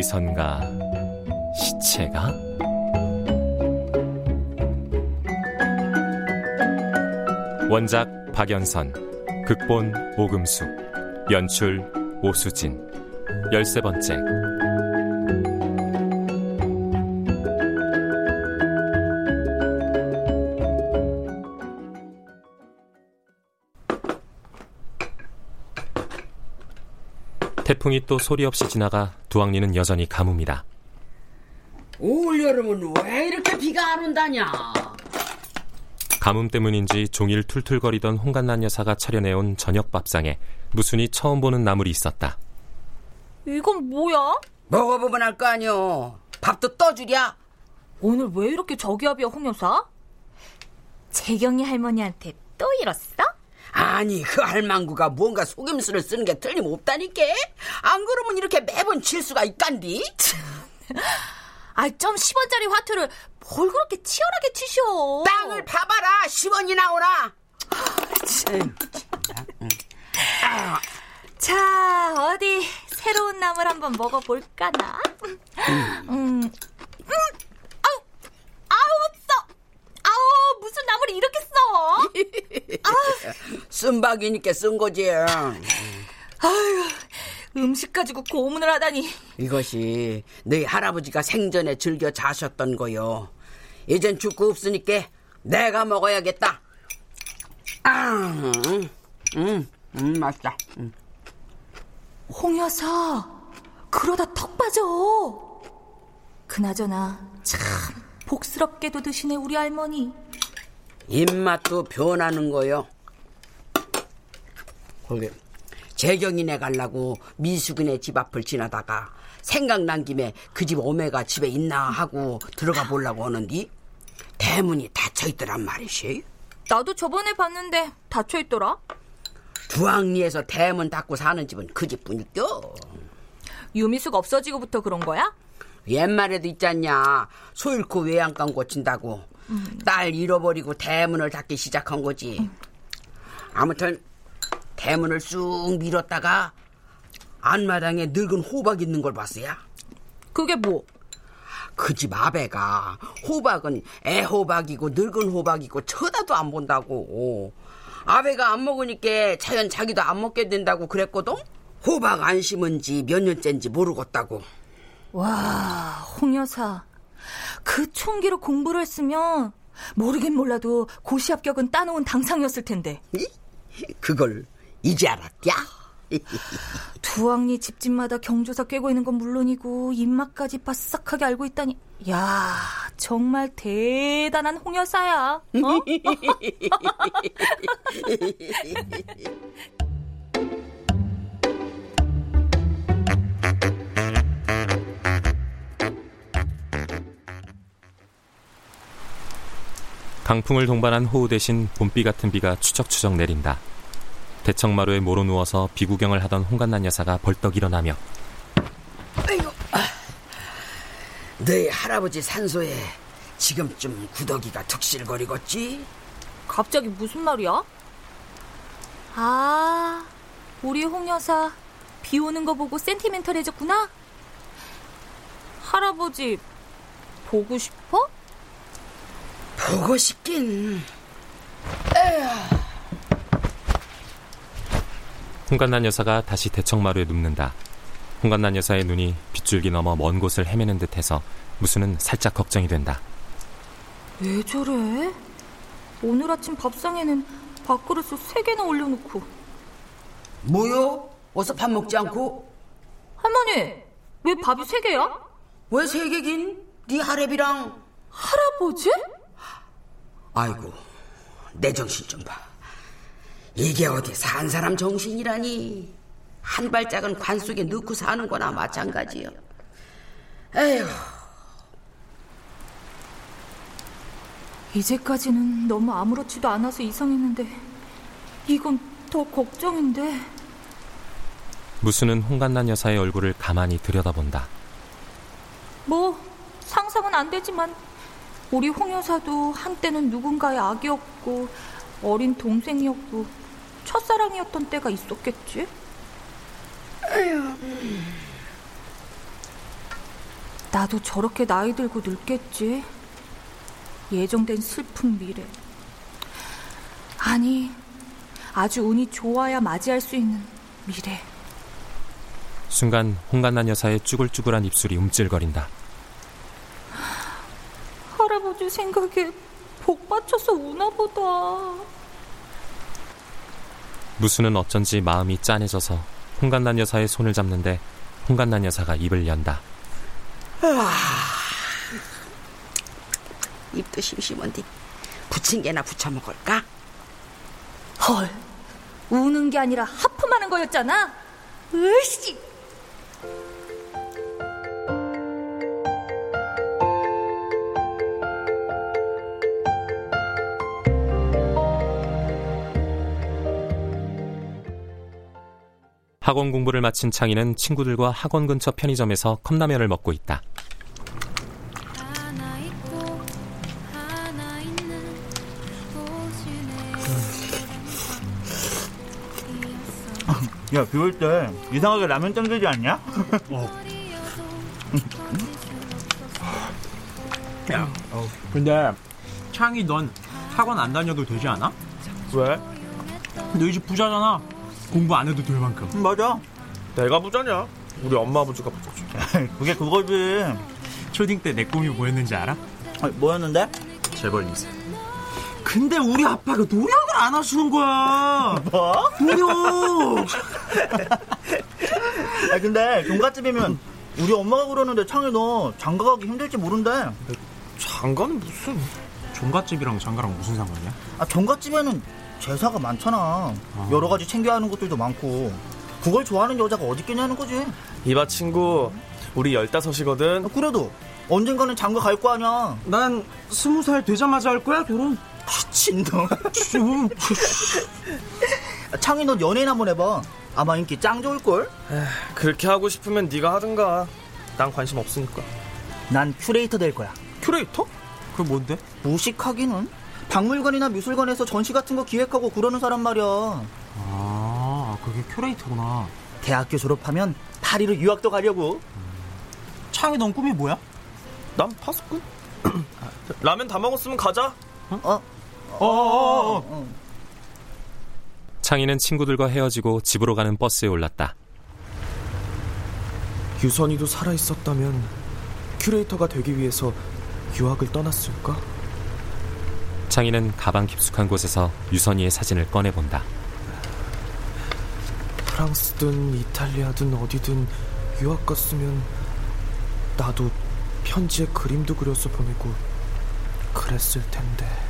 어디선가 시체가? 원작 박연선 극본 오금숙 연출 오수진. 열세 번째 태풍이 또 소리 없이 지나가 두학리는 여전히 가뭄이다. 올 여름은 왜 이렇게 비가 안 온다냐? 가뭄 때문인지 종일 툴툴거리던 홍간난 여사가 차려내온 저녁 밥상에 무순이 처음 보는 나물이 있었다. 이건 뭐야? 먹어보면 알 거 아니오. 밥도 떠주랴. 오늘 왜 이렇게 저기압이야, 홍여사? 재경이 할머니한테 또 이뤘어? 아니 그 할망구가 뭔가 속임수를 쓰는 게 틀림없다니까. 안 그러면 이렇게 매번 칠 수가 있간디. 아, 좀 10원짜리 화투를 뭘 그렇게 치열하게 치셔? 땅을 봐봐라. 10원이 나오나. 자, 어디 새로운 나물 한번 먹어볼까나? 음, 음, 아우, 아우, 써! 아우, 무슨 나물이 이렇게 써? 쓴박이니까 쓴 거지. 아유, 음식 가지고 고문을 하다니. 이것이 너희 할아버지가 생전에 즐겨 자셨던 거요. 이젠 죽고 없으니까 내가 먹어야겠다. 아, 음, 음, 음 맛있다. 음. 홍 여사, 그러다 턱 빠져. 그나저나 참 복스럽게도 드시네 우리 할머니. 입맛도 변하는 거요. 거기 재경이네 갈라고 미숙이네 집 앞을 지나다가 생각난 김에 그 집 오메가 집에 있나 하고 들어가 보려고 하는데 대문이 닫혀 있더란 말이시. 나도 저번에 봤는데 닫혀 있더라. 두항리에서 대문 닫고 사는 집은 그 집뿐일겨. 유미숙 없어지고부터 그런 거야? 옛말에도 있잖냐. 소 잃고 외양간 고친다고. 음. 딸 잃어버리고 대문을 닫기 시작한 거지. 아무튼 대문을 쑥 밀었다가 안마당에 늙은 호박 있는 걸 봤어야. 그게 뭐? 그 집 아베가 호박은 애호박이고 늙은 호박이고 쳐다도 안 본다고. 아베가 안 먹으니까 자연 자기도 안 먹게 된다고 그랬거든? 호박 안 심은 지 몇 년째인지 모르겠다고. 와, 홍 여사. 그 총기로 공부를 했으면 모르긴 몰라도 고시 합격은 따놓은 당상이었을 텐데. 그걸 이제 알았냐? 두학리 집집마다 경조사 꿰고 있는 건 물론이고 입맛까지 바싹하게 알고 있다니. 야, 정말 대단한 홍여사야. 어? 강풍을 동반한 호우 대신 봄비 같은 비가 추적추적 내린다. 대청마루에 모로 누워서 비구경을 하던 홍간난 여사가 벌떡 일어나며 아이고, 아, 너희 할아버지 산소에 지금쯤 구더기가 툭실거리겠지? 갑자기 무슨 말이야? 아, 우리 홍 여사 비 오는 거 보고 센티멘털해졌구나? 할아버지 보고 싶어? 보고 싶긴. 홍간난 여사가 다시 대청마루에 눕는다. 홍간난 여사의 눈이 빗줄기 넘어 먼 곳을 헤매는 듯해서 무수는 살짝 걱정이 된다. 왜 저래? 오늘 아침 밥상에는 밥그릇을 세 개나 올려놓고 뭐요? 어서 밥 먹지 않고? 할머니 왜 밥이 세 개야? 왜 세 개긴? 네 할애비랑. 할아버지? 아이고, 내 정신 좀 봐. 이게 어디 산 사람 정신이라니. 한 발짝은 관 속에 넣고 사는 거나 마찬가지요. 에휴, 이제까지는 너무 아무렇지도 않아서 이상했는데 이건 더 걱정인데 무수는 홍간난 여사의 얼굴을 가만히 들여다본다. 뭐 상상은 안 되지만 우리 홍 여사도 한때는 누군가의 아기였고 어린 동생이었고 첫사랑이었던 때가 있었겠지. 나도 저렇게 나이 들고 늙겠지. 예정된 슬픈 미래. 아니, 아주 운이 좋아야 맞이할 수 있는 미래. 순간 홍간난 여사의 쭈글쭈글한 입술이 움찔거린다. 할아버지 생각에 복 받쳐서 우나 보다. 무수는 어쩐지 마음이 짠해져서 홍간난 여사의 손을 잡는데 홍간난 여사가 입을 연다. 입도 심심한데 부침개나 부쳐 먹을까? 헐, 우는 게 아니라 하품하는 거였잖아. 으씨. 학원 공부를 마친 창희는 친구들과 학원 근처 편의점에서 컵라면을 먹고 있다. 하나 있고 하나 있는 곳이네 야, 비 올 때 이상하게 라면 땡기지 않냐? 야, 근데 창이 넌 학원 안 다녀도 되지 않아? 왜? 너희 집 부자잖아. 공부 안 해도 될 만큼. 맞아. 내가 부자냐? 우리 엄마 아버지가 부자지. 그게 그거지. 초딩 때 내 꿈이 뭐였는지 알아? 아니, 뭐였는데? 재벌 2세. 근데 우리 아빠가 노력을 안 하시는 거야. 뭐? 노력. 아 근데 종갓집이면 우리 엄마가 그러는데 창이 너 장가 가기 힘들지 모른대. 장가는 무슨? 종갓집이랑 장가랑 무슨 상관이야? 아 종갓집에는 제사가 많잖아. 여러 가지 챙겨야 하는 것들도 많고. 그걸 좋아하는 여자가 어디 있겠냐는 거지. 이봐 친구, 우리 열다섯이거든. 아, 그래도 언젠가는 장가 갈 거 아니야. 난 스무 살 되자마자 할 거야 결혼. 미친놈. 창이 너 연예인 한번 해봐. 아마 인기 짱 좋을 걸? 그렇게 하고 싶으면 네가 하든가. 난 관심 없으니까. 난 큐레이터 될 거야. 큐레이터? 그게 뭔데? 무식하기는? 박물관이나 미술관에서 전시 같은 거 기획하고 그러는 사람 말이야. 아, 그게 큐레이터구나. 대학교 졸업하면 파리로 유학도 가려고. 창이 넌 꿈이 뭐야? 난 파수꾼. 라면 다 먹었으면 가자. 어? 어 어어. 창희는 친구들과 헤어지고 집으로 가는 버스에 올랐다. 유선이도 살아 있었다면 큐레이터가 되기 위해서 유학을 떠났을까? 창희는 가방 깊숙한 곳에서 유선이의 사진을 꺼내본다. 프랑스든 이탈리아든 어디든 유학 갔으면 나도 편지에 그림도 그려서 보내고 그랬을 텐데.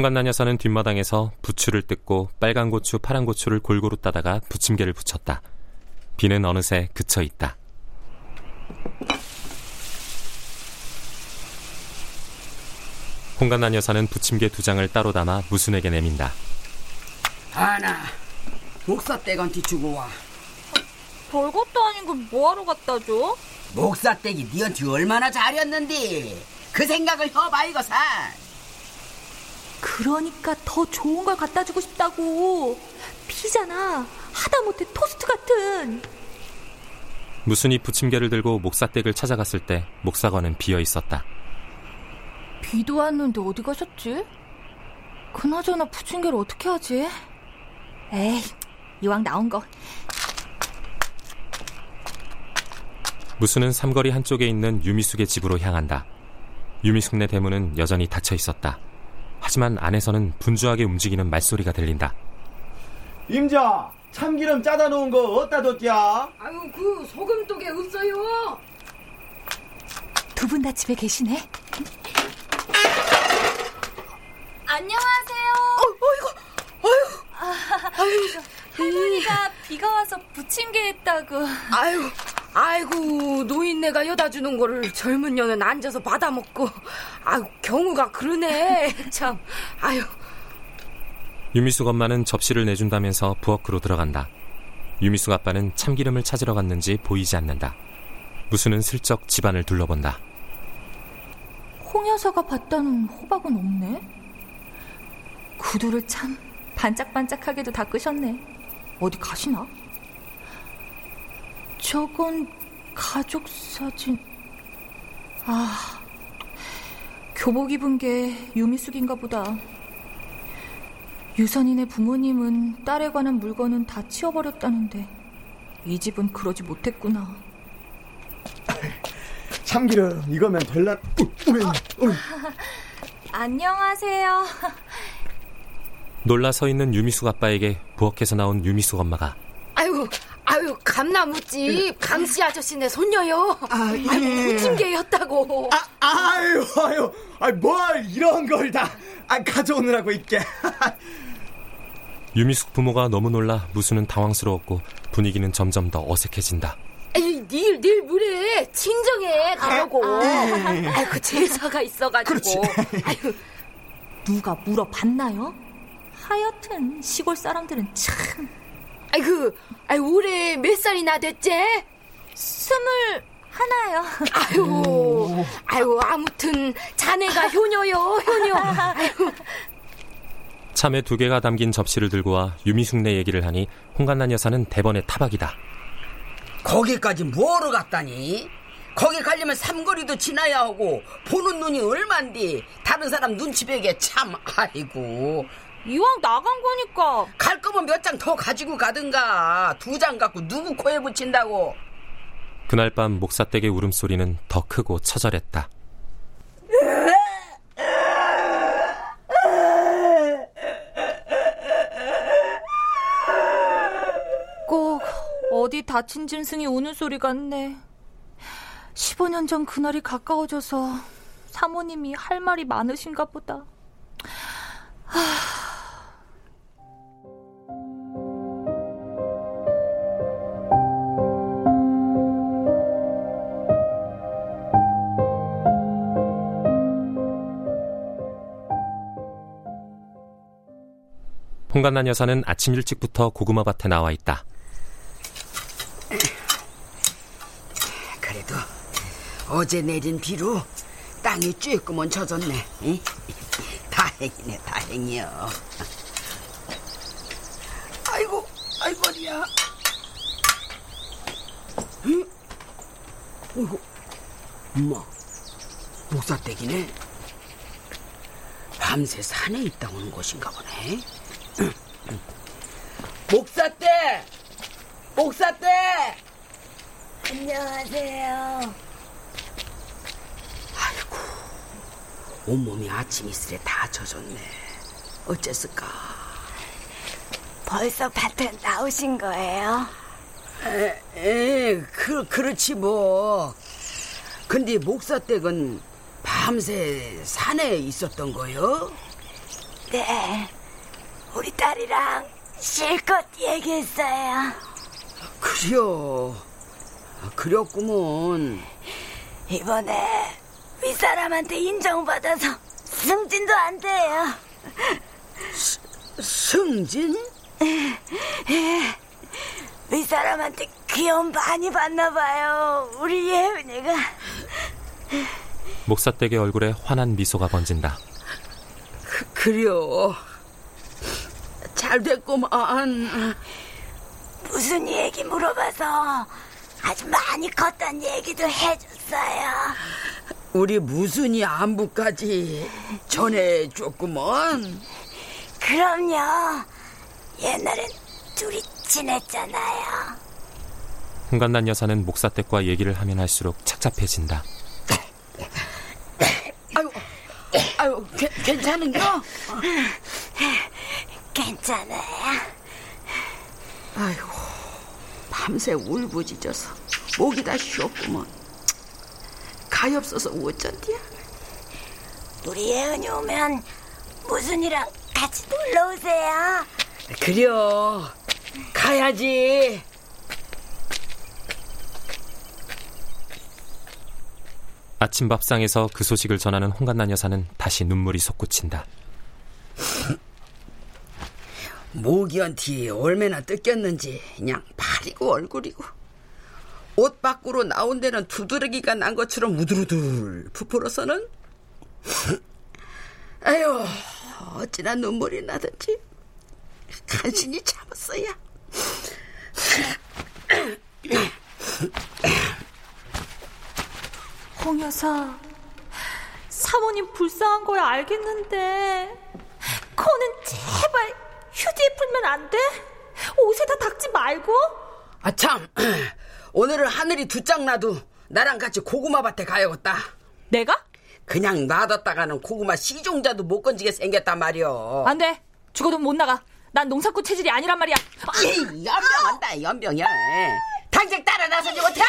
홍간난 여사는 뒷마당에서 부추를 뜯고 빨간 고추, 파란 고추를 골고루 따다가 부침개를 붙였다. 비는 어느새 그쳐 있다. 홍간난 여사는 부침개 두 장을 따로 담아 무순에게 내민다. 하나 목사댁한테 주고 와 별것도 아닌 걸 뭐하러 갖다 줘? 목사댁이 니한테 얼마나 잘했는데 그 생각을 해봐 이거 사 그러니까 더 좋은 걸 갖다 주고 싶다고. 피자나 하다못해 토스트 같은. 무순이 부침개를 들고 목사댁을 찾아갔을 때 목사관은 비어 있었다. 비도 왔는데 어디 가셨지? 그나저나 부침개를 어떻게 하지? 에이, 이왕 나온 거. 무순은 삼거리 한쪽에 있는 유미숙의 집으로 향한다. 유미숙네 대문은 여전히 닫혀 있었다. 하지만 안에서는 분주하게 움직이는 말소리가 들린다. 임자 참기름 짜다 놓은 거 어디다 뒀냐? 아유 그 소금독에 없어요. 두 분 다 집에 계시네. 안녕하세요. 어이구, 어이구. 할머니가 비가 와서 부침개 했다고. 아유, 아이고 노인네가 여다 주는 거를 젊은 년은 앉아서 받아 먹고, 아유 경우가 그러네. 참, 아유. 유미숙 엄마는 접시를 내준다면서 부엌으로 들어간다. 유미숙 아빠는 참기름을 찾으러 갔는지 보이지 않는다. 무수는 슬쩍 집안을 둘러본다. 홍 여사가 봤다는 호박은 없네. 구두를 참 반짝반짝하게도 닦으셨네. 어디 가시나? 저건 가족 사진. 아, 교복 입은 게 유미숙인가 보다. 유선인의 부모님은 딸에 관한 물건은 다 치워버렸다는데 이 집은 그러지 못했구나. 참기름 이거면 될라. 안녕하세요. 놀라 서 있는 유미숙 아빠에게 부엌에서 나온 유미숙 엄마가 감나무집 강씨 아저씨네 손녀요. 아, 예. 부침개였다고. 아유 아유 아 뭘 이런 걸 다 아, 가져오느라고 있게. 유미숙 부모가 너무 놀라 무수는 당황스러웠고 분위기는 점점 더 어색해진다. 아유, 닐, 닐 물에 친정에 가려고. 아유, 그 제사가 있어가지고. 아유, 누가 물어봤나요? 하여튼 시골 사람들은 참 아이고, 아유, 올해 몇 살이나 됐지? 스물 하나요. 아유, 아유, 아무튼 자네가 효녀요, 효녀. 아유, 참외 두 개가 담긴 접시를 들고 와 유미숙네 얘기를 하니 홍간난 여사는 대번에 타박이다. 거기까지 뭐하러 갔다니? 거기 가려면 삼거리도 지나야 하고 보는 눈이 얼만디 다른 사람 눈치 베게 참 아이고 이왕 나간 거니까 갈 거면 몇 장 더 가지고 가든가 두 장 갖고 누구 코에 붙인다고 그날 밤 목사댁의 울음소리는 더 크고 처절했다. 꼭 어디 다친 짐승이 우는 소리 같네. 15년 전 그날이 가까워져서 사모님이 할 말이 많으신가 보다. 홍간난 여사는 아침 일찍부터 고구마 밭에 나와 있다. 그래도 어제 내린 비로 땅이 쬐끔은 젖었네 응? 다행이네 다행이여 아이고 어리야 응? 어이구 엄마 목사댁이네 밤새 산에 있다 오는 곳인가 보네. 목사댁 목사댁 안녕하세요. 온몸이 아침 이슬에 다 젖었네 어쨌을까 벌써 밭에 나오신 거예요? 에, 에, 그, 그렇지 뭐. 근데 목사 댁은 밤새 산에 있었던 거요? 네. 우리 딸이랑 실컷 얘기했어요. 그려. 아, 그렸구먼. 이번에 윗사람한테 인정받아서 승진도 안 돼요. 승진? 예. 윗사람한테 귀여움 많이 받나 봐요. 우리 예은이가. 목사댁의 얼굴에 환한 미소가 번진다. 그, 그려. 잘 됐구만. 무슨 얘기 물어봐서 아주 많이 컸단 얘기도 해줬어요. 우리 무순이 안부까지 전해줬구먼. 그럼요. 옛날엔 둘이 친했잖아요. 흥간난 여사는 목사댁과 얘기를 하면 할수록 착잡해진다. 아유, 아유, 개, 괜찮은겨? 괜찮아요. 아이고, 밤새 울부짖어서 목이 다 쉬었구먼. 가엾어서 어쩐디야? 우리 예은이 오면 무순이랑 같이 놀러 오세요. 그려, 가야지. 아침 밥상에서 그 소식을 전하는 홍간난 여사는 다시 눈물이 솟구친다. 모기한티 얼마나 뜯겼는지 그냥 팔이고 얼굴이고. 옷 밖으로 나온 데는 두드러기가 난 것처럼 우두루들 부풀어서는. 아유 어찌나 눈물이 나든지 간신히 참았어야. 홍 여사, 사모님 불쌍한 거야 알겠는데 코는 제발 휴지에 풀면 안 돼? 옷에다 닦지 말고. 아 참 오늘은 하늘이 두짝 나도 나랑 같이 고구마 밭에 가야겠다 내가? 그냥 놔뒀다가는 고구마 시종자도 못 건지게 생겼단 말이오 안 돼. 죽어도 못 나가. 난 농사꾼 체질이 아니란 말이야. 이 연병한다 연병이야 당장 따라 나서지 못해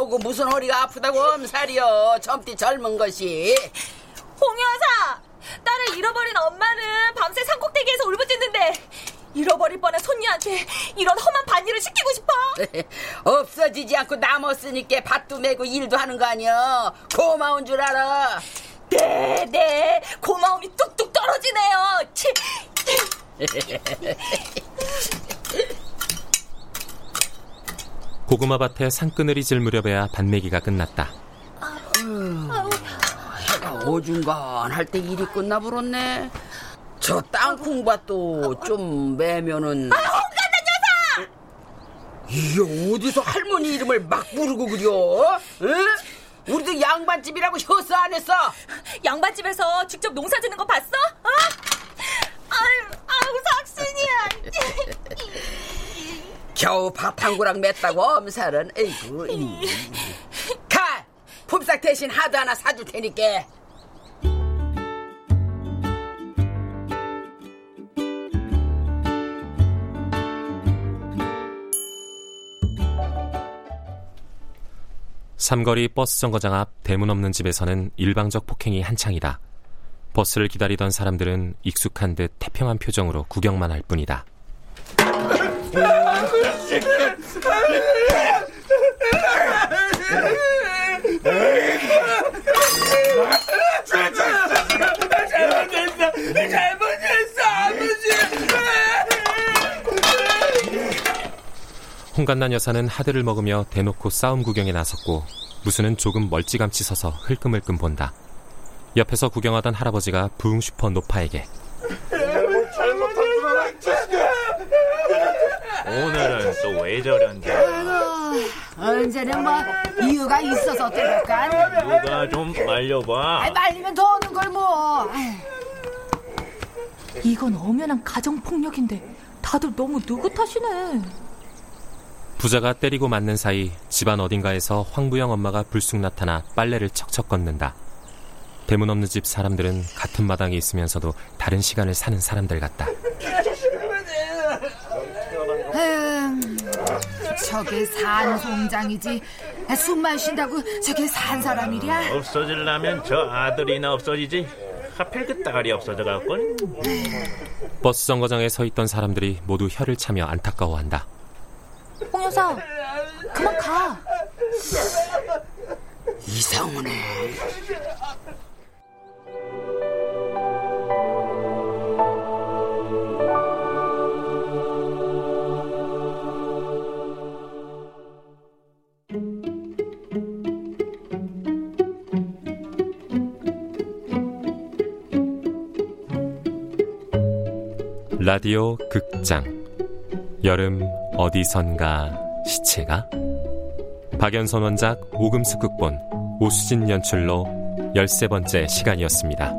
고고하고 무슨 허리가 아프다고 엄살이여 젊디 젊은 것이 홍 여사, 딸을 잃어버린 엄마는 밤새 산꼭대기에서 울부짖는데 잃어버릴 뻔한 손녀한테 이런 험한 반일을 시키고 싶어. 없어지지 않고 남았으니까 밭도 메고 일도 하는 거 아니여 고마운 줄 알아 네, 네. 고마움이 뚝뚝 떨어지네요. 치. 고구마 밭에 산그늘이 질 무렵에야 반매기가 끝났다. 해가 어중간 할 때 일이 끝나버렸네 저 땅콩밭도 좀 매면은 아! 이게 어디서 할머니 이름을 막 부르고 그려? 응? 우리도 양반집이라고 효서 안 했어. 양반집에서 직접 농사 짓는 거 봤어? 어? 아유, 아유, 삭신이야. 겨우 밥 한 구랑 맸다고 엄살은. 에이구. 이. 가! 품삯 대신 하드 하나 사줄 테니까. 삼거리 버스 정거장 앞 대문 없는 집에서는 일방적 폭행이 한창이다. 버스를 기다리던 사람들은 익숙한 듯 태평한 표정으로 구경만 할 뿐이다. 홍간난 여사는 하드를 먹으며 대놓고 싸움 구경에 나섰고 무수는 조금 멀찌감치 서서 흘끔흘끔 본다. 옆에서 구경하던 할아버지가 부흥 슈퍼 노파에게 오늘은 또 왜 저런데? 언제는 뭐 이유가 있어서 어떨 걸까? 누가 좀 말려봐. 아이, 말리면 더 오는 걸 뭐. 이건 엄연한 가정폭력인데 다들 너무 느긋하시네. 부자가 때리고 맞는 사이 집안 어딘가에서 황부영 엄마가 불쑥 나타나 빨래를 척척 걷는다. 대문 없는 집 사람들은 같은 마당에 있으면서도 다른 시간을 사는 사람들 같다. 저게 산 송장이지. 숨만 쉰다고 저게 산 사람이랴? 없어질라면 저 아들이나 없어지지. 하필 그 딸이 없어져갖군. 버스 정거장에 서 있던 사람들이 모두 혀를 차며 안타까워한다. 홍 여사, 그만 가. 이상하네. 라디오 극장 여름 어디선가 시체가 박연선 원작 오금숙 극본 오수진 연출로 13번째 시간이었습니다.